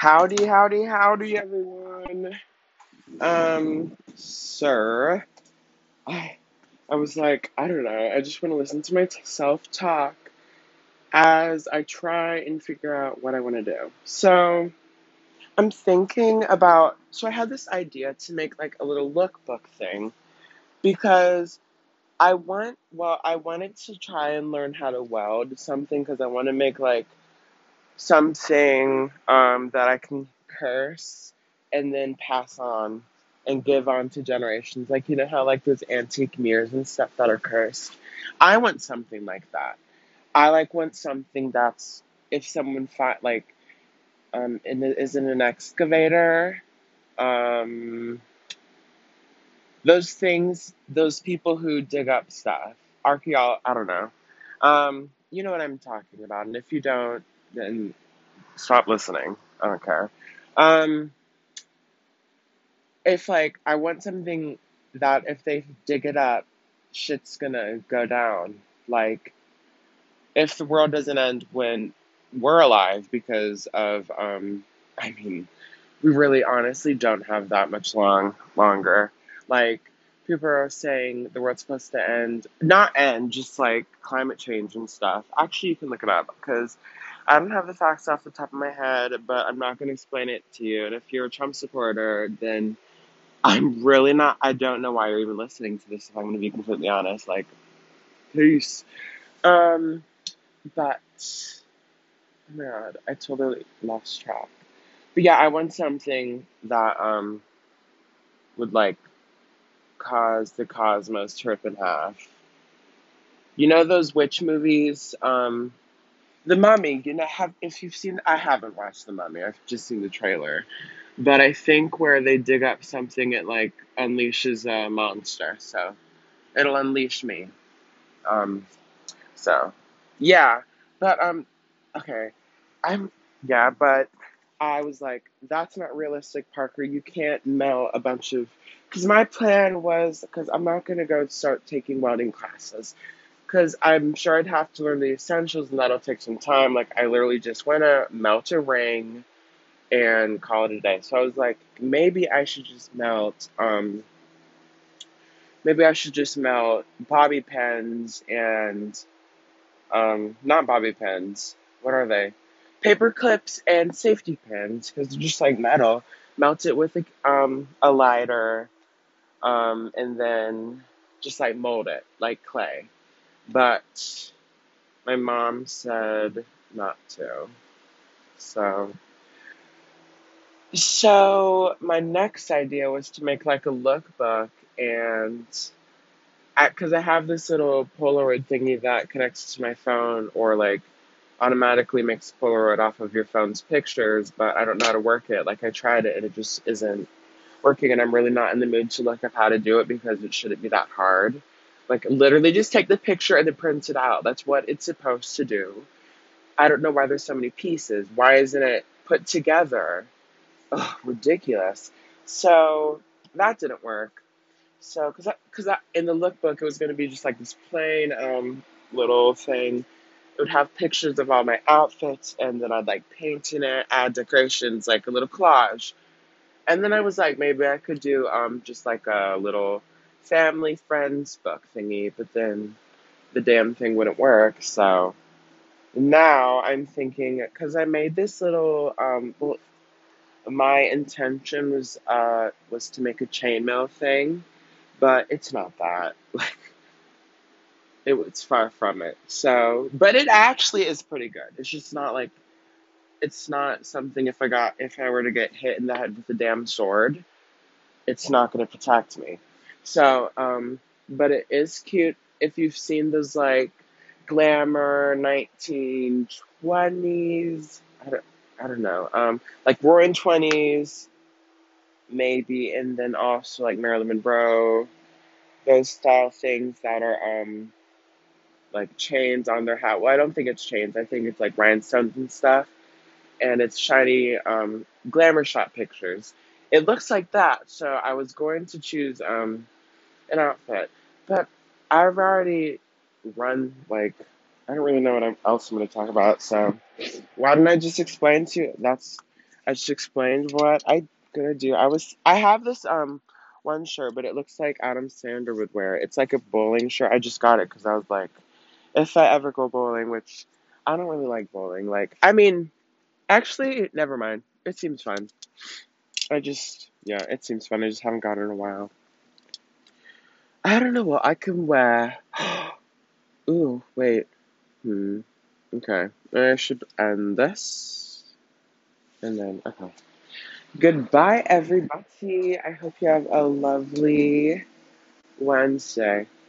Howdy, howdy, howdy, everyone. Um, sir, I, I was like, I don't know, I just want to listen to myself talk as I try and figure out what I want to do. So, I'm thinking about, so I had this idea to make like a little lookbook thing because I want, well, I wanted to try and learn how to weld something because I want to make like something um, that I can curse and then pass on and give on to generations. Like, you know how, like, those antique mirrors and stuff that are cursed? I want something like that. I, like, want something that's, if someone, fi- like, um, in, is in an excavator, um, those things, those people who dig up stuff, archaeology, I don't know. Um, you know what I'm talking about. And if you don't, then stop listening. I don't care. Um, if like I want something that if they dig it up, shit's gonna go down. Like if the world doesn't end when we're alive because of um I mean, we really honestly don't have that much long longer. Like people are saying the world's supposed to end not end, just like climate change and stuff. Actually you can look it up because I don't have the facts off the top of my head, but I'm not going to explain it to you. And if you're a Trump supporter, then I'm really not. I don't know why you're even listening to this. If I'm going to be completely honest, like, peace. Um, but oh my god, I totally lost track. But yeah, I want something that um would like cause the cosmos to rip in half. You know those witch movies? Um, The Mummy. You know, have if you've seen, I haven't watched The Mummy. I've just seen the trailer. But I think where they dig up something, it like unleashes a monster. So it'll unleash me. Um, so yeah, but um, okay, I'm yeah, but I was like, that's not realistic, Parker. You can't melt a bunch of. Because my plan was, because I'm not gonna go start taking welding classes, because I'm sure I'd have to learn the essentials, and that'll take some time. Like I literally just wanna melt a ring and call it a day. So I was like, maybe I should just melt. Um, maybe I should just melt bobby pins and um, not bobby pins. What are they? Paper clips and safety pins because they're just like metal. Melt it with a, um, a lighter, um, and then just like mold it like clay. But my mom said not to. So, so my next idea was to make like a lookbook and because I have this little Polaroid thingy that connects to my phone or like automatically makes Polaroid off of your phone's pictures, but I don't know how to work it. Like I tried it and it just isn't working, and I'm really not in the mood to look up how to do it because it shouldn't be that hard. Like literally just take the picture and then print it out. That's what it's supposed to do. I don't know why there's so many pieces. Why isn't it put together? Ugh, ridiculous. So that didn't work. So, because I, cause in the lookbook, it was going to be just like this plain um, little thing. It would have pictures of all my outfits, and then I'd like paint in it, add decorations, like a little collage. And then I was like, maybe I could do um, just like a little family friends book thingy, but then the damn thing wouldn't work. So now I'm thinking, because I made this little, um, well, my intention was uh, was to make a chainmail thing but it's not that. Like it, it's far from it. So, but it actually is pretty good. It's just not like it's not something if I got if I were to get hit in the head with a damn sword, it's not going to protect me. So, um, but it is cute if you've seen those like glamour 1920s. I don't, I don't know. Um, like roaring 20s, maybe, and then also like Marilyn Monroe those style things that are um like chains on their hat. Well, I don't think it's chains. I think it's like rhinestones and stuff. And it's shiny um glamour shot pictures. It looks like that. So I was going to choose um an outfit, but I've already run like I don't really know what else I'm going to talk about. So why don't I just explain to you? That's I just explained what I'm gonna do. I was I have this um one shirt, but it looks like Adam Sandler would wear it. It's like a bowling shirt. I just got it because I was like, if I ever go bowling, which I don't really like bowling. Like, I mean, actually, never mind. It seems fun. I just, yeah, it seems fun. I just haven't got it in a while. I don't know what I can wear. Ooh, wait. Hmm. Okay. I should end this. And then, okay. Goodbye, everybody. I hope you have a lovely Wednesday.